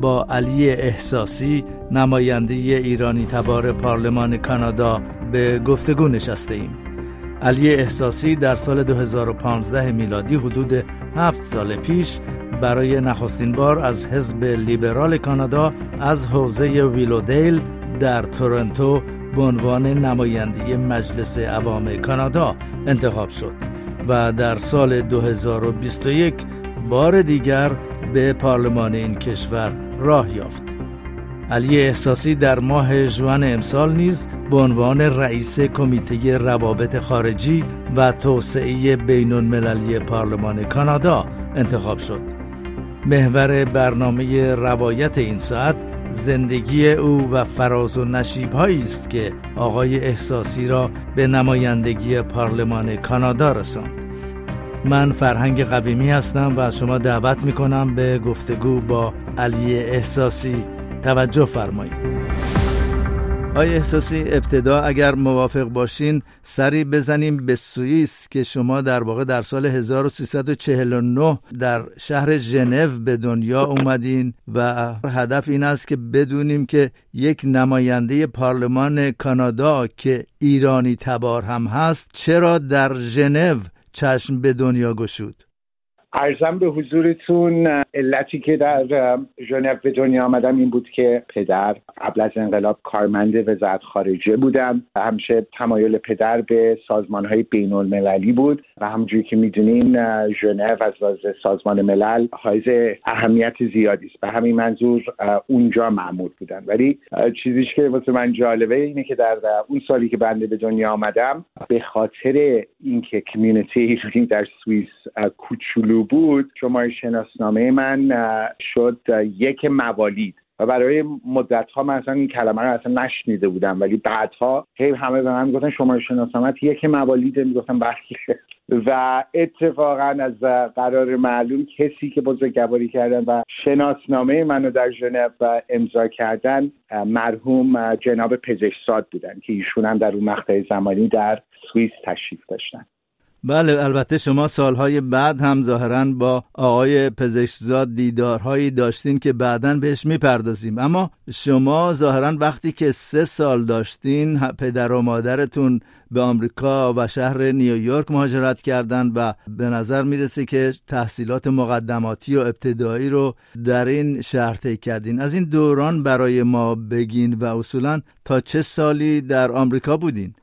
با علی احساسی نماینده ایرانی تبار پارلمان کانادا به گفتگو نشسته ایم. علی احساسی در سال 2015 میلادی حدود هفت سال پیش برای نخستین بار از حزب لیبرال کانادا از حوزه ویلودیل در تورنتو به عنوان نماینده مجلس عوام کانادا انتخاب شد و در سال 2021 بار دیگر به پارلمان این کشور راه یافت. علی احساسی در ماه جوان امسال نیز به عنوان رئیس کمیته روابط خارجی و توسعه بین المللی پارلمان کانادا انتخاب شد. محور برنامه روایت این ساعت زندگی او و فراز و نشیب است که آقای احساسی را به نمایندگی پارلمان کانادا رساند. من فرهنگ قویمی هستم و شما دعوت می کنم به گفتگو با علی احساسی توجه فرمایید. آقای احساسی ابتدا اگر موافق باشین سری بزنیم به سوئیس که شما در واقع در سال 1349 در شهر ژنو به دنیا اومدین و هدف این است که بدونیم که یک نماینده پارلمان کانادا که ایرانی تبار هم هست چرا در ژنو چشم به دنیا گشود. ارزم به حضورتون علتی که در ژنو به دنیا آمدم این بود که پدر قبل از انقلاب کارمند وزارت خارجه بودم همیشه تمایل پدر به سازمان های بین المللی بود و همونجوری که می‌دونین ژنو از لحاظ سازمان ملل حائز اهمیت زیادی است. به همین منظور اونجا معمول بودن. ولی چیزیش که واسه من جالبه اینه که در اون سالی که بنده به دنیا آمدم به خاطر اینکه کمیونیتی ایرانی در سوئیس کوچولو بود شماره شناسنامه من شد یک موالید و برای مدت ها من اصلا این کلمه رو اصلا نشنیده بودم. ولی بعدها هی همه به من گفتن شماره شناسنامه یک موالیده می‌گفتم بله. و اتفاقا از قرار معلوم کسی که بزرگواری کردن و شناسنامه منو در ژنو امضا کردن مرحوم جناب پزشکزاد بودن که ایشون هم در اون مقطع زمانی در سوئیس تشریف داشتن. بله البته شما سالهای بعد هم ظاهرا با آقای پزشکزاد دیدارهایی داشتین که بعدا بهش می‌پردازیم. اما شما ظاهرا وقتی که سه سال داشتین پدر و مادرتون به آمریکا و شهر نیویورک مهاجرت کردند و به نظر می‌رسه که تحصیلات مقدماتی و ابتدایی رو در این شهر طی کردین. از این دوران برای ما بگین و اصولا تا چه سالی در آمریکا بودین؟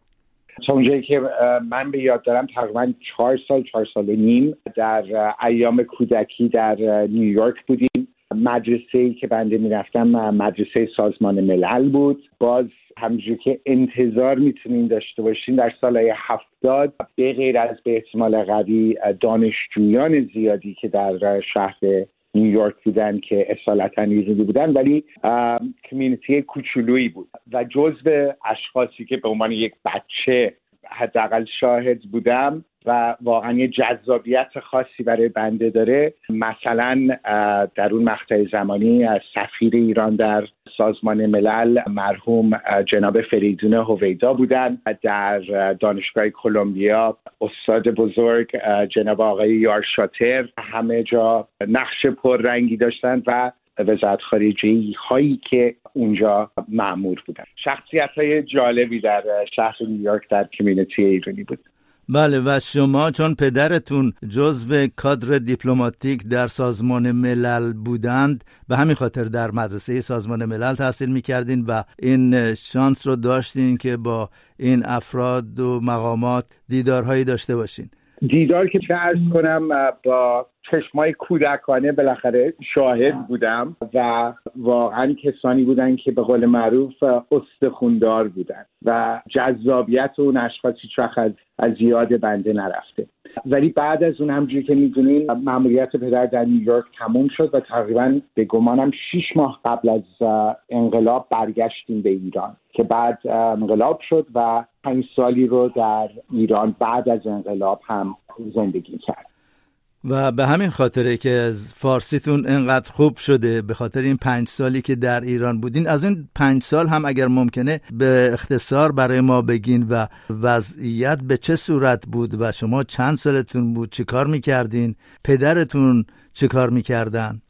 تا اونجایی که من به یاد دارم تقریبا چهار سال چهار سال و نیم در ایام کودکی در نیویورک بودیم. مدرسه ای که بنده می‌رفتم مدرسه سازمان ملل بود. باز همجور که انتظار می‌تونین داشته باشین در سالهای هفتاد به غیر از به احتمال قوی دانشجویان زیادی که در شهر نیویورک بودن که اصالتا ایرانی بودن ولی کمیونیتی کوچولویی بود. و جزو اشخاصی که به عنوان یک بچه حداقل شاهد بودم و واقعا یه جذابیت خاصی برای بنده داره. مثلا در اون مقطع زمانی سفیر ایران در سازمان ملل مرحوم جناب فریدون هویدا بودن در دانشگاه کلمبیا استاد بزرگ جناب آقای یار شاتر. همه جا نقش پررنگی داشتن و وزارت خارجه هایی که اونجا معمور بودن. شخصیت های جالبی در شهر نیویورک در کمیونیتی ایرانی بود. بله و شما چون پدرتون جزو کادر دیپلماتیک در سازمان ملل بودند به همین خاطر در مدرسه سازمان ملل تحصیل می‌کردین و این شانس رو داشتین که با این افراد و مقامات دیدارهایی داشته باشین. دیدار که چه ارز کنم با چشمای کودکانه بالاخره شاهد بودم و واقعا کسانی بودن که به قول معروف استخوندار بودن و جذابیت اون اشخاص هیچ از یاد بنده نرفته. ولی بعد از اون همجوری که می‌دونین مأموریت پدر در نیویورک تموم شد و تقریبا به گمانم شیش ماه قبل از انقلاب برگشتیم به ایران. که بعد انقلاب شد و پنج سالی رو در ایران بعد از انقلاب هم زندگی کرد. و به همین خاطره که از فارسیتون انقدر خوب شده به خاطر این پنج سالی که در ایران بودین از این پنج سال هم اگر ممکنه به اختصار برای ما بگین و وضعیت به چه صورت بود و شما چند سالتون بود چه کار می‌کردین؟ پدرتون چه کار می‌کردن؟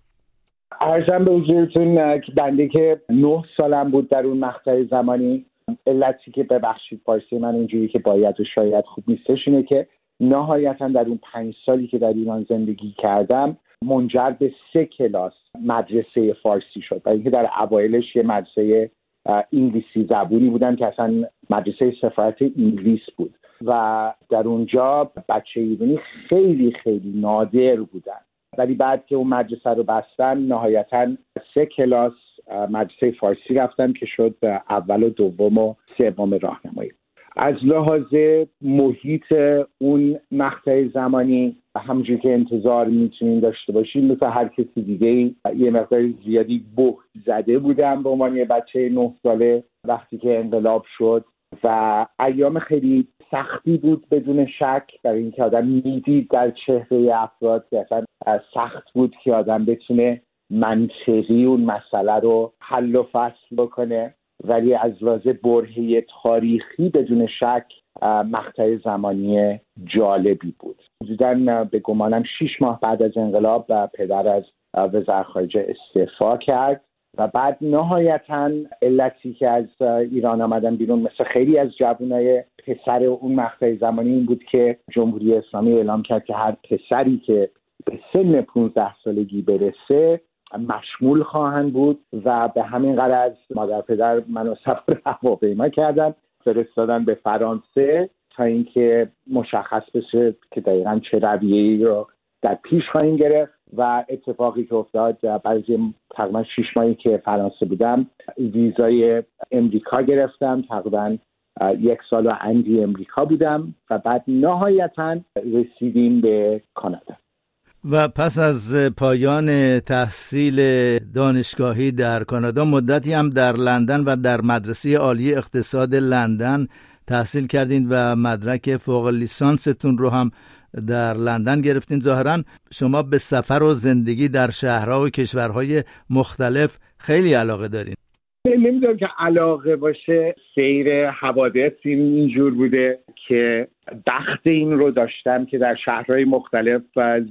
ارزم به حضورتون بنده که نه سالم بود در اون مقطع زمانی. علتی که ببخشید فارسی من اینجوری که باید و شاید خوب نیستش اینه که نهایتا در اون پنج سالی که در ایران زندگی کردم منجر به سه کلاس مدرسه فارسی شد برای اینکه در اوایلش یه مدرسه انگلیسی زبونی بودن که اصلا مدرسه سفارت انگلیس بود. و در اونجا بچه ایرانی خیلی خیلی نادر بودن. ولی بعد که اون مدرسه رو بستن نهایتا سه کلاس مدرسه فارسی رفتم که شد اول و دوم و سوم راهنمایی. از لحاظ محیط اون مقطع زمانی همونجور که انتظار می‌تونین داشته باشین مثل هر کسی دیگه یه مقدار زیادی بخت زده بودم به عنوان یه بچه نه ساله وقتی که انقلاب شد. و ایام خیلی سختی بود بدون شک برای اینکه آدم می‌دید در چهره افراد که اصلا سخت بود که آدم بتونه منطقی اون مسئله رو حل و فصل بکنه. ولی از لحاظ برهه تاریخی بدون شک مقطع زمانی جالبی بود. حدودا به گمانم شیش ماه بعد از انقلاب پدر از وزارت خارجه استعفا کرد و بعد نهایتا علتی که از ایران آمدن بیرون مثل خیلی از جوانای پسر اون مقطع زمانی این بود که جمهوری اسلامی اعلام کرد که هر پسری که به سن 15 سالگی برسه مشمول خواهند بود و به همین قرض مادر پدر منو سفر هواپیما کردن فرستادن به فرانسه تا اینکه مشخص بشه که دقیقا چه رویه رو در پیش خواهیم گرفت و اتفاقی که افتاد بعد تقریبا شیش ماهی که فرانسه بودم ویزای امریکا گرفتم تقریبا یک سال و اندی امریکا بودم و بعد نهایتا رسیدیم به کانادا. و پس از پایان تحصیل دانشگاهی در کانادا مدتی هم در لندن و در مدرسه عالی اقتصاد لندن تحصیل کردین و مدرک فوق لیسانستون رو هم در لندن گرفتین. ظاهرا شما به سفر و زندگی در شهرها و کشورهای مختلف خیلی علاقه دارین. نمی‌دونم که علاقه باشه سیر حوادث اینجور بوده که بخت این رو داشتم که در شهرهای مختلف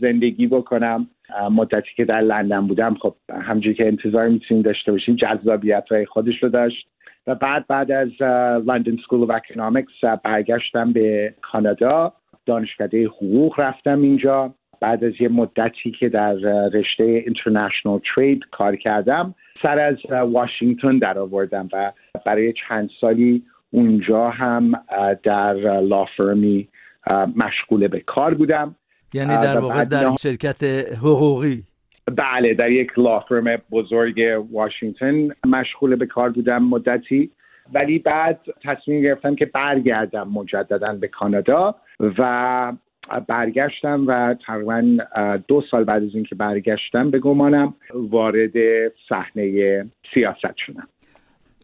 زندگی بکنم. مدتی که در لندن بودم خب همجوری که انتظار می‌تونیم داشته باشیم جذابیت های خودش رو داشت. و بعد بعد از لندن سکول of اکنامیکس برگشتم به کانادا. دانشکده حقوق رفتم اینجا. بعد از یه مدتی که در رشته اینترنشنال ترید کار کردم سر از واشنگتن در آوردم و برای چند سالی اونجا هم در لافرمی مشغول به کار بودم. یعنی در واقع در شرکت حقوقی. بله در یک لافرم بزرگ واشنگتن مشغول به کار بودم مدتی. ولی بعد تصمیم گرفتم که برگردم مجددا به کانادا و برگشتم و تقریبا دو سال بعد از اینکه برگشتم به گمانم وارد صحنه سیاست شدم.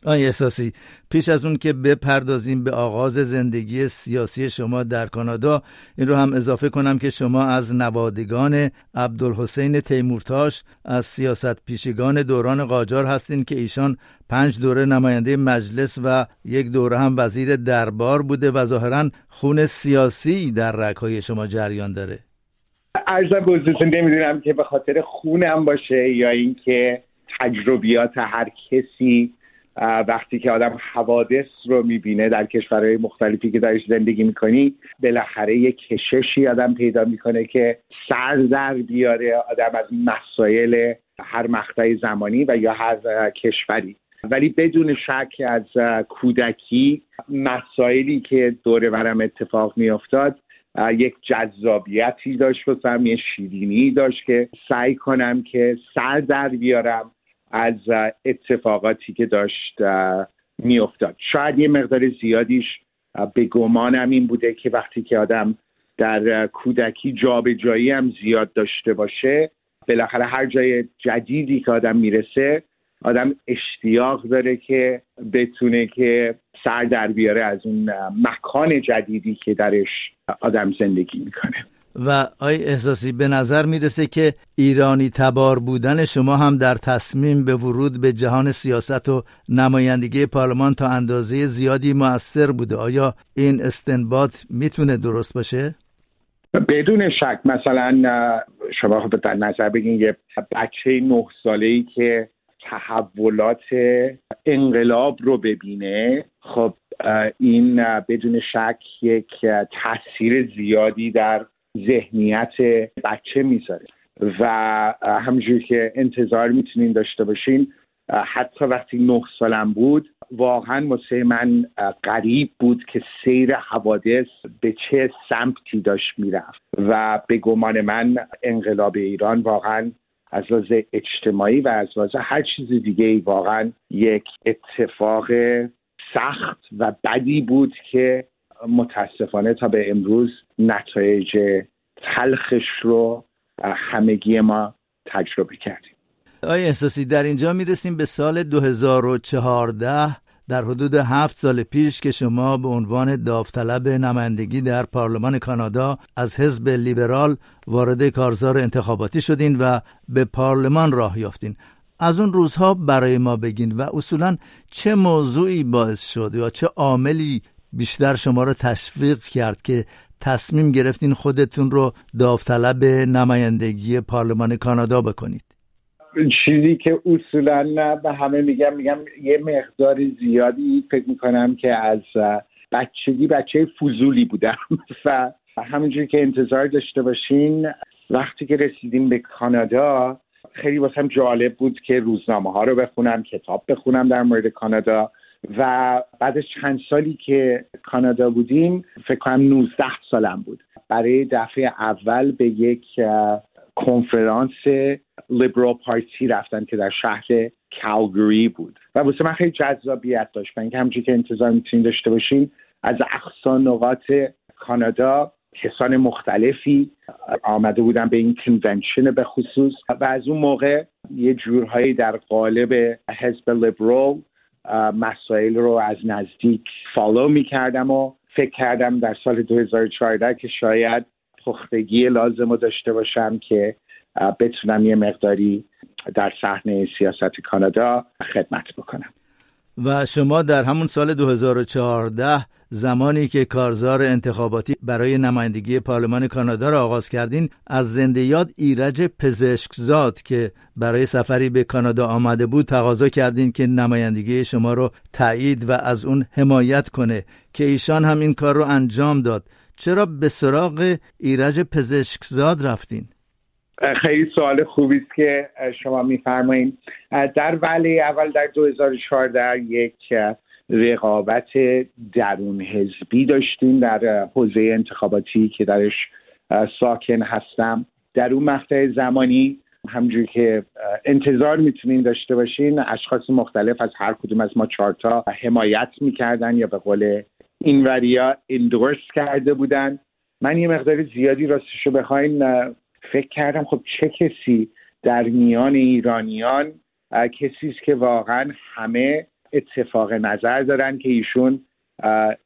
آی احساسی پیش از اون که بپردازیم به آغاز زندگی سیاسی شما در کانادا این رو هم اضافه کنم که شما از نوادگان عبدالحسین تیمورتاش از سیاست پیشگان دوران قاجار هستین که ایشان پنج دوره نماینده مجلس و یک دوره هم وزیر دربار بوده و ظاهرا خون سیاسی در رکهای شما جریان داره. ارزم به نمی‌دونم که به خاطر خونم باشه یا اینکه تجربیات هر کسی وقتی که آدم حوادث رو می‌بینه در کشورهای مختلفی که درش زندگی می‌کنی بالاخره یه کششی آدم پیدا می‌کنه که سر در بیاره آدم از مسائل هر مقطع زمانی و یا هر کشوری. ولی بدون شک از کودکی مسائلی که دور برم اتفاق میافتاد یک جذابیتی داشت واسم یه شیرینی داشت که سعی کنم که سر در بیارم. از اتفاقاتی که داشت میافتاد. شاید یه مقدار زیادیش به گمانم این بوده که وقتی که آدم در کودکی جابجایی هم زیاد داشته باشه بالاخره هر جای جدیدی که آدم می‌رسه آدم اشتیاق داره که بتونه که سر در بیاره از اون مکان جدیدی که درش آدم زندگی می‌کنه. و آی احساسی به نظر می‌رسه که ایرانی تبار بودن شما هم در تصمیم به ورود به جهان سیاست و نمایندگی پارلمان تا اندازه زیادی موثر بوده آیا این استنباط می‌تونه درست باشه؟ بدون شک مثلا شما خب در نظر بگین یه بچه نه ساله ای که تحولات انقلاب رو ببینه خب این بدون شک یک تاثیر زیادی در ذهنیت بچه می‌ذاره. و همونجوری که انتظار می‌تونین داشته باشین حتی وقتی نه سالم بود واقعا واسه من غریب بود که سیر حوادث به چه سمتی داشت می‌رفت. و به گمان من انقلاب ایران واقعا از لحاظ اجتماعی و از لحاظ هر چیز دیگه واقعا یک اتفاق سخت و بدی بود که متاسفانه تا به امروز نتایج تلخش رو همگی ما تجربه کردیم. آیا احساسی در اینجا می‌رسیم به سال 2014 در حدود هفت سال پیش که شما به عنوان داوطلب نمایندگی در پارلمان کانادا از حزب لیبرال وارد کارزار انتخاباتی شدین و به پارلمان راه یافتین. از اون روزها برای ما بگین و اصولا چه موضوعی باعث شد یا چه عاملی بیشتر شما را تشویق کرد که تصمیم گرفتین خودتون رو داوطلب نمایندگی پارلمان کانادا بکنید. چیزی که اصولا به همه میگم میگم یه مقدار زیادی فکر می‌کنم که از بچگی بچه فضولی بودم. و همونجوری که انتظار داشته باشین وقتی که رسیدیم به کانادا خیلی واسم جالب بود که روزنامه ها رو بخونم کتاب بخونم در مورد کانادا. و بعد چند سالی که کانادا بودیم فکر کنم 19 سالم بود. برای دفعه اول به یک کنفرانس Liberal Party رفتن که در شهر کالگری بود. و واسه من خیلی جذابیت داشت. و اینکه که انتظار می‌تونید داشته باشین از اقصا نقاط کانادا کسان مختلفی آمده بودن به این convention به خصوص. و از اون موقع یه جورهایی در قالب حزب لیبرال مسائل رو از نزدیک follow می‌کردم و فکر کردم در سال 2014 که شاید پختگی لازم رو داشته باشم که بتونم یه مقداری در صحنه سیاست کانادا خدمت بکنم. و شما در همون سال 2014 زمانی که کارزار انتخاباتی برای نمایندگی پارلمان کانادا را آغاز کردین از زنده یاد ایرج پزشکزاد که برای سفری به کانادا آمده بود تقاضا کردین که نمایندگی شما رو تایید و از اون حمایت کنه که ایشان هم این کار رو انجام داد چرا به سراغ ایرج پزشکزاد رفتین؟ خیلی سوال خوبی است که شما میفرمایید در ولی اول در 2014 یک رقابت درون حزبی داشتیم در حوزه انتخاباتی که درش ساکن هستم. در اون مقطع زمانی همجور که انتظار می‌تونین داشته باشین اشخاص مختلف از هر کدوم از ما چارتا حمایت می‌کردن یا به قول این وریا اندورس کرده بودن. من یه مقدار زیادی راستشو بخواین فکر کردم خب چه کسی در میان ایرانیان کسی است که واقعا همه اتفاق نظر دارن که ایشون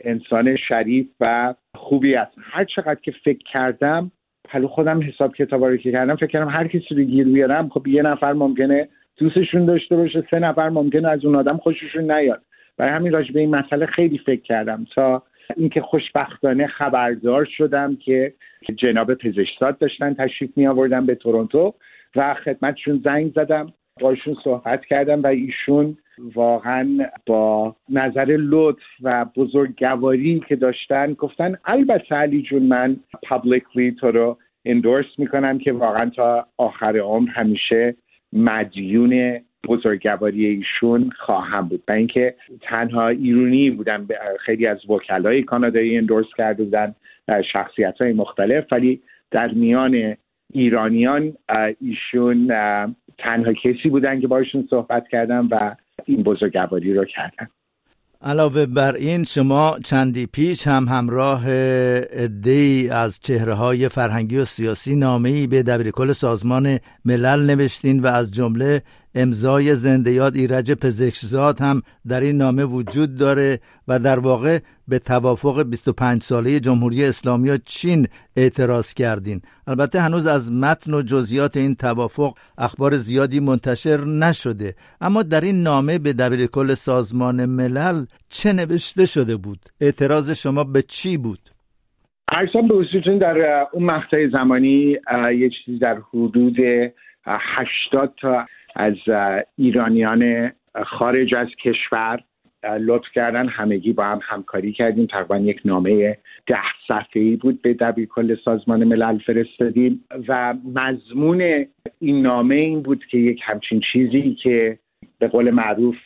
انسان شریف و خوبی است. هر چقدر که فکر کردم حالا خودم حساب کتابا رو که کردم فکر کردم هر کسی رو گیر بیارم خب یه نفر ممکنه دوستشون داشته باشه سه نفر ممکنه از اون آدم خوششون نیاد. برای همین راجع به این مسئله خیلی فکر کردم تا اینکه خوشبختانه خبردار شدم که جناب پزشکزاد داشتن تشریف می آوردن به تورنتو و خدمتشون زنگ زدم باشون صحبت کردم و ایشون واقعا با نظر لطف و بزرگواری که داشتن گفتن البته علی جون من پابلیکلی تو رو اندورس می‌کنم که واقعا تا آخر عمر همیشه مدیون بزرگواری ایشون خواهم بود. و اینکه تنها ایرونی بودن خیلی از وکلای کانادایی اندورس کرده بودن شخصیت های مختلف ولی در میان ایرانیان ایشون تنها کسی بودن که باشون صحبت کردن و این بزرگواری رو کردن. علاوه بر این شما چندی پیش هم همراه ای از چهره های فرهنگی و سیاسی نامه ای به دبیرکل سازمان ملل نوشتین و از جمله امضای زنده یاد ایرج پزشکزاد هم در این نامه وجود داره و در واقع به توافق 25 ساله جمهوری اسلامی و چین اعتراض کردین. البته هنوز از متن و جزئیات این توافق اخبار زیادی منتشر نشده اما در این نامه به دبیرکل سازمان ملل چه نوشته شده بود؟ اعتراض شما به چی بود؟ ارسان به حضورتون در اون مقطع زمانی یه چیزی در حدود 80 تا از ایرانیان خارج از کشور لطف کردن. همگی با هم همکاری کردیم. تقریبا یک نامه ده صفحه ای بود به دبیر کل سازمان ملل فرستادیم. و مضمون این نامه این بود که یک همچین چیزی که به قول معروف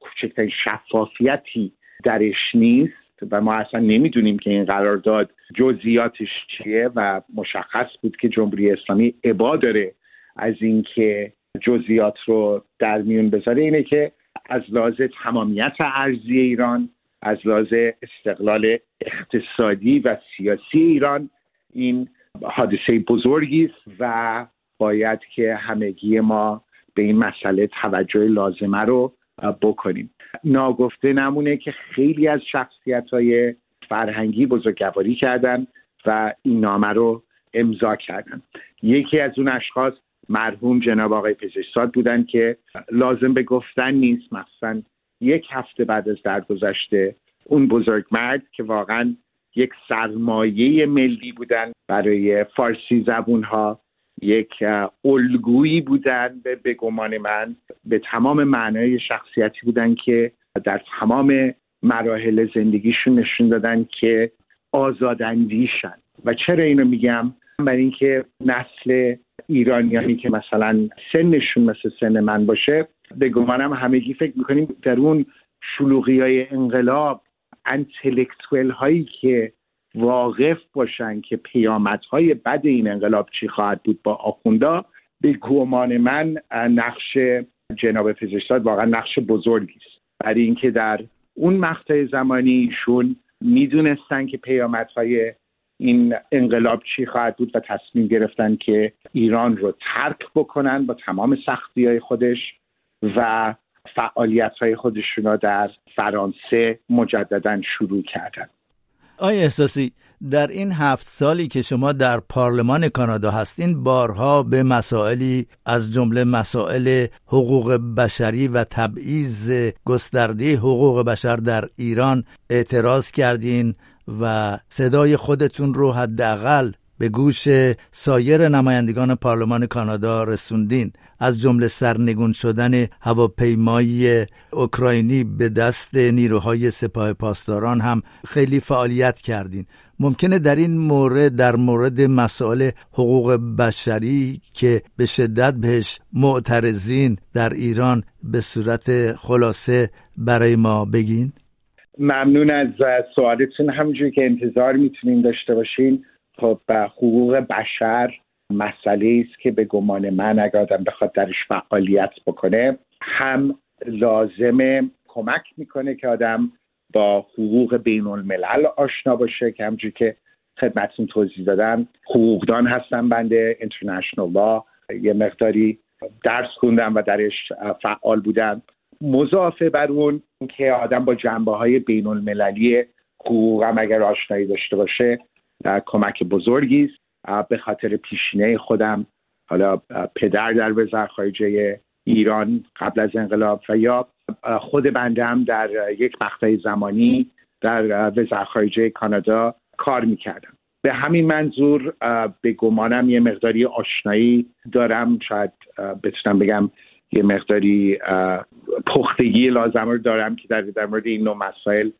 کوچکترین شفافیتی درش نیست و ما اصلا نمی‌دونیم که این قرارداد جزئیاتش چیه و مشخص بود که جمهوری اسلامی عبا داره از اینکه جزئیات رو در میون بذاره اینه که از لحاظ تمامیت ارزی ایران از لحاظ استقلال اقتصادی و سیاسی ایران این حادثه بزرگی است و باید که همگی ما به این مسئله توجه لازمه رو بکنیم. ناگفته نمونه که خیلی از شخصیت های فرهنگی بزرگواری کردن و این نامه رو امضا کردن. یکی از اون اشخاص مرحوم جناب آقای پزشکزاد بودن که لازم به گفتن نیست. مثلا یک هفته بعد از درگذشته اون بزرگ مرد که واقعا یک سرمایه ملی بودن برای فارسی زبون ها یک الگویی بودن به, به گمان من. به تمام معنای شخصیتی بودن که در تمام مراحل زندگیشون نشون دادن که آزاداندیشن. و چرا اینو میگم؟ برای اینکه نسل ایرانیانی که مثلا سنشون مثل سن من باشه به گمانم همگی فکر می‌کنیم در اون شلوغی های انقلاب انتلکتویل هایی که واقف باشن که پیامدهای بد این انقلاب چی خواهد بود با آخوندا به گمان من نقش جناب پزشکزاد واقعا نقش بزرگی است. برای اینکه در اون مقطع زمانی ایشون می‌دونستن که پیامدهای این انقلاب چی خواهد بود و تصمیم گرفتن که ایران رو ترک بکنن با تمام سختی های خودش و فعالیت های خودشون در فرانسه مجددا شروع کردن. آیا احساسی در این هفت سالی که شما در پارلمان کانادا هستین بارها به مسائلی از جمله مسائل حقوق بشری و تبعیض گسترده حقوق بشر در ایران اعتراض کردین و صدای خودتون رو حداقل به گوش سایر نمایندگان پارلمان کانادا رسوندین. از جمله سرنگون شدن هواپیمایی اوکراینی به دست نیروهای سپاه پاسداران هم خیلی فعالیت کردین. ممکنه در این مورد در مورد مسائل حقوق بشری که به شدت بهش معترضین در ایران به صورت خلاصه برای ما بگین. ممنون از سوالتون. همونجور که انتظار می‌تونیم داشته باشین خب حقوق بشر مسئله است که به گمان من اگر آدم بخواد درش فعالیت بکنه هم لازمه کمک می‌کنه که آدم با حقوق بین الملل آشنا باشه که همجور که خدمتتون توضیح دادم حقوقدان هستم بنده اینترنشنال لا یه مقداری درس خوندم و درش فعال بودم. مضافه بر اون که آدم با جنبه های بین المللی حقوقم اگر آشنایی داشته باشه کمک بزرگی است. به خاطر پیشینه خودم حالا پدر در وزارت خارجه ایران قبل از انقلاب و یا خود بنده هم در یک مقطع زمانی در وزارت خارجه کانادا کار می‌کردم. به همین منظور به گمانم یه مقداری آشنایی دارم. شاید بتونم بگم یه مقداری پختگی لازم رو دارم که در, در مورد این نوع مسائل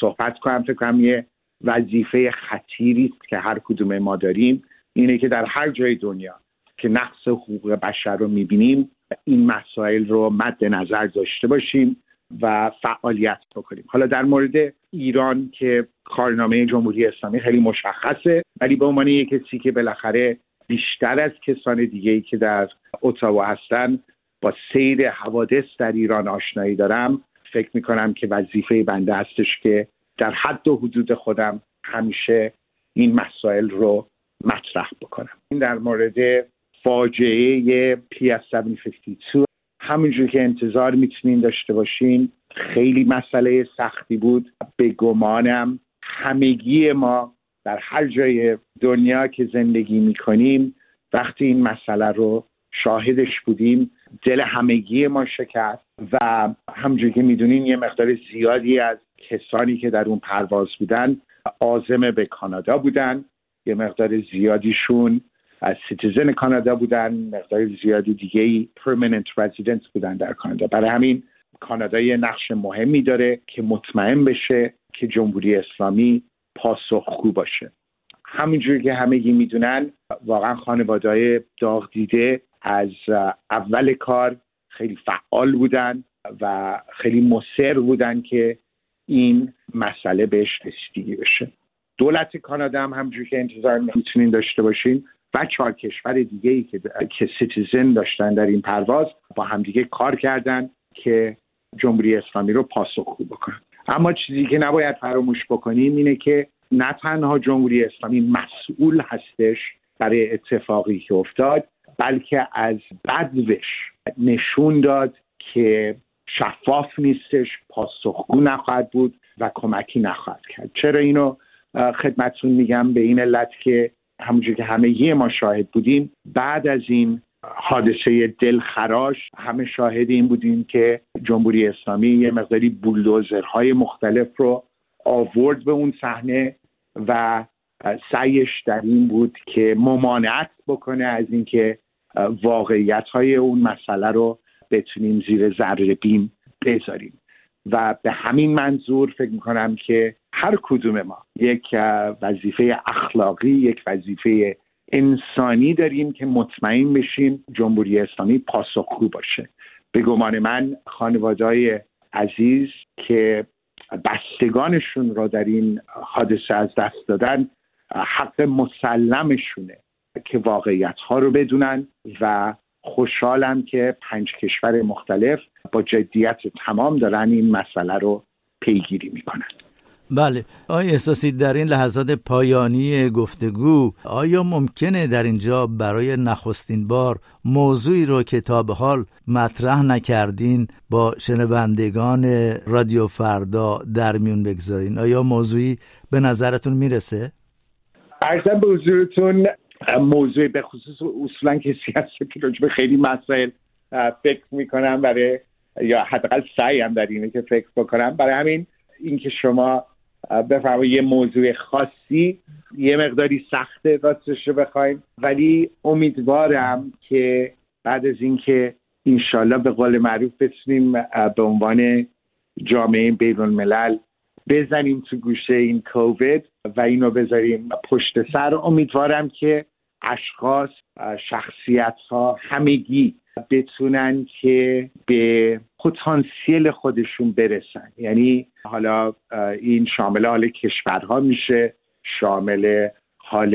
صحبت کنم. فکر کنم یه وظیفه خطیری است که هر کدوم ما داریم اینه که در هر جای دنیا که نقص حقوق بشر رو می‌بینیم این مسائل رو مد نظر داشته باشیم و فعالیت بکنیم. حالا در مورد ایران که کارنامه جمهوری اسلامی خیلی مشخصه ولی به عنوان یک کسی که بالاخره بیشتر از کسان دیگه ای که در اتاوا هستن با سیر حوادث در ایران آشنایی دارم. فکر می‌کنم که وظیفه بنده هستش که در حد و حدود خودم همیشه این مسائل رو مطرح بکنم. این در مورد فاجعه PS752 همونجور که انتظار می‌تونین داشته باشین خیلی مسئله سختی بود. به گمانم همگی ما در هر جای دنیا که زندگی می‌کنیم وقتی این مسئله رو شاهدش بودیم دل همگی ما شکست و همجور که می‌دونین یه مقدار زیادی از کسانی که در اون پرواز بودن عازم به کانادا بودن. یه مقدار زیادیشون از citizen کانادا بودن مقدار زیادی دیگه ای permanent resident بودن در کانادا. برای همین کانادا یه نقش مهمی داره که مطمئن بشه که جمهوری اسلامی پاسخگو باشه. همینجوری که همگی می‌دونن واقعا خانواده داغ دیده از اول کار خیلی فعال بودن و خیلی مصر بودن که این مسئله بهش رسیدگی بشه. دولت کانادا هم همجوری که انتظار می‌تونین داشته باشین و چهار کشور دیگه ای که که citizen داشتن در این پرواز با همدیگه کار کردن که جمهوری اسلامی رو پاسخگو بکنن. اما چیزی که نباید فراموش بکنیم اینه که نه تنها جمهوری اسلامی مسئول هستش برای اتفاقی که افتاد بلکه از بدوش نشون داد که شفاف نیستش پاسخگو نخواهد بود و کمکی نخواهد کرد. چرا اینو خدمتتون میگم؟ به این علت که همونجور که همه ما شاهد بودیم بعد از این حادثه دلخراش همه شاهد این بودیم که جمهوری اسلامی یه مقداری بولدوزرهای مختلف رو آورد به اون صحنه و سعیش در این بود که ممانعت بکنه از اینکه واقعیت های اون مسئله رو بتونیم زیر ذره بیم بذاریم. و به همین منظور فکر می‌کنم که هر کدوم ما یک وظیفه اخلاقی یک وظیفه انسانی داریم که مطمئن بشیم جمهوری اسلامی پاسخگو باشه. به گمان من خانوادهای عزیز که بستگانشون را در این حادثه از دست دادن حق مسلمشونه که واقعیت ها رو بدونن و خوشحالم که پنج کشور مختلف با جدیت تمام دارن این مسئله رو پیگیری می‌کنن. بله. آیا احساسی در این لحظات پایانی گفتگو آیا ممکنه در اینجا برای نخستین بار موضوعی رو که تا به حال مطرح نکردین با شنوندگان رادیو فردا در میون بگذارین؟ آیا موضوعی به نظرتون می‌رسه؟ ارزم به حضورتون موضوع به خصوص اصولا کسی هست که خیلی مسائل فکر می‌کنم برای یا حداقل سعیم در اینه که فکر بکنم. برای همین اینکه شما بفرمایید یه موضوع خاصی یه مقداری سخته راستش رو بخوایم. ولی امیدوارم که بعد از اینکه انشالله به قول معروف بتونیم به عنوان جامعه بین الملل بزنیم تو گوشه این کووید و اینو بذاریم پشت سر. امیدوارم که اشخاص شخصیت ها همگی بتونن که به پتانسیل خودشون برسن. یعنی حالا این شامل حال کشورها میشه شامل حال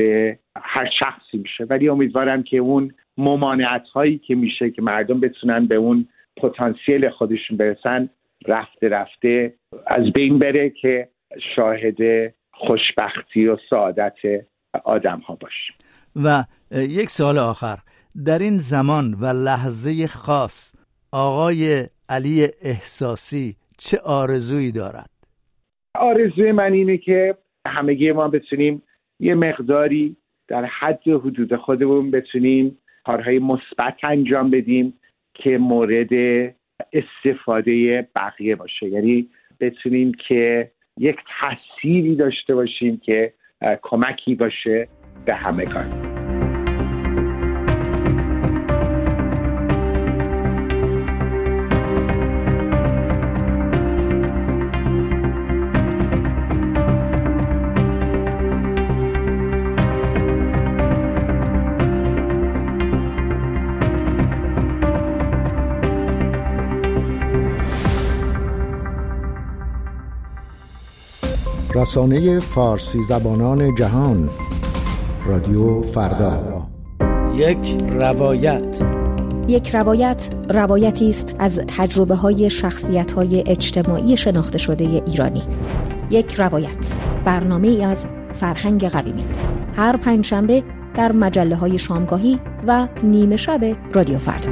هر شخصی میشه. ولی امیدوارم که اون ممانعت هایی که میشه که مردم بتونن به اون پتانسیل خودشون برسن رفته رفته از بین بره که شاهد خوشبختی و سعادت آدم ها باشه. و یک سال آخر. در این زمان و لحظه خاص آقای علی احساسی چه آرزویی دارد؟ آرزوی من اینه که همگی ما بتونیم یه مقداری در حد و حدود خودمون بتونیم کارهای مثبت انجام بدیم که مورد استفاده بقیه باشه. یعنی بتونیم که یک تأثیری داشته باشیم که کمکی باشه به همگان. رسانه فارسی زبانان جهان رادیو فردا. یک روایت. یک روایت روایتی است از تجربه های شخصیت های اجتماعی شناخته شده ایرانی. یک روایت برنامه ای از فرهنگ قویمی. هر پنج شنبه در مجله های شامگاهی و نیمه شب رادیو فردا.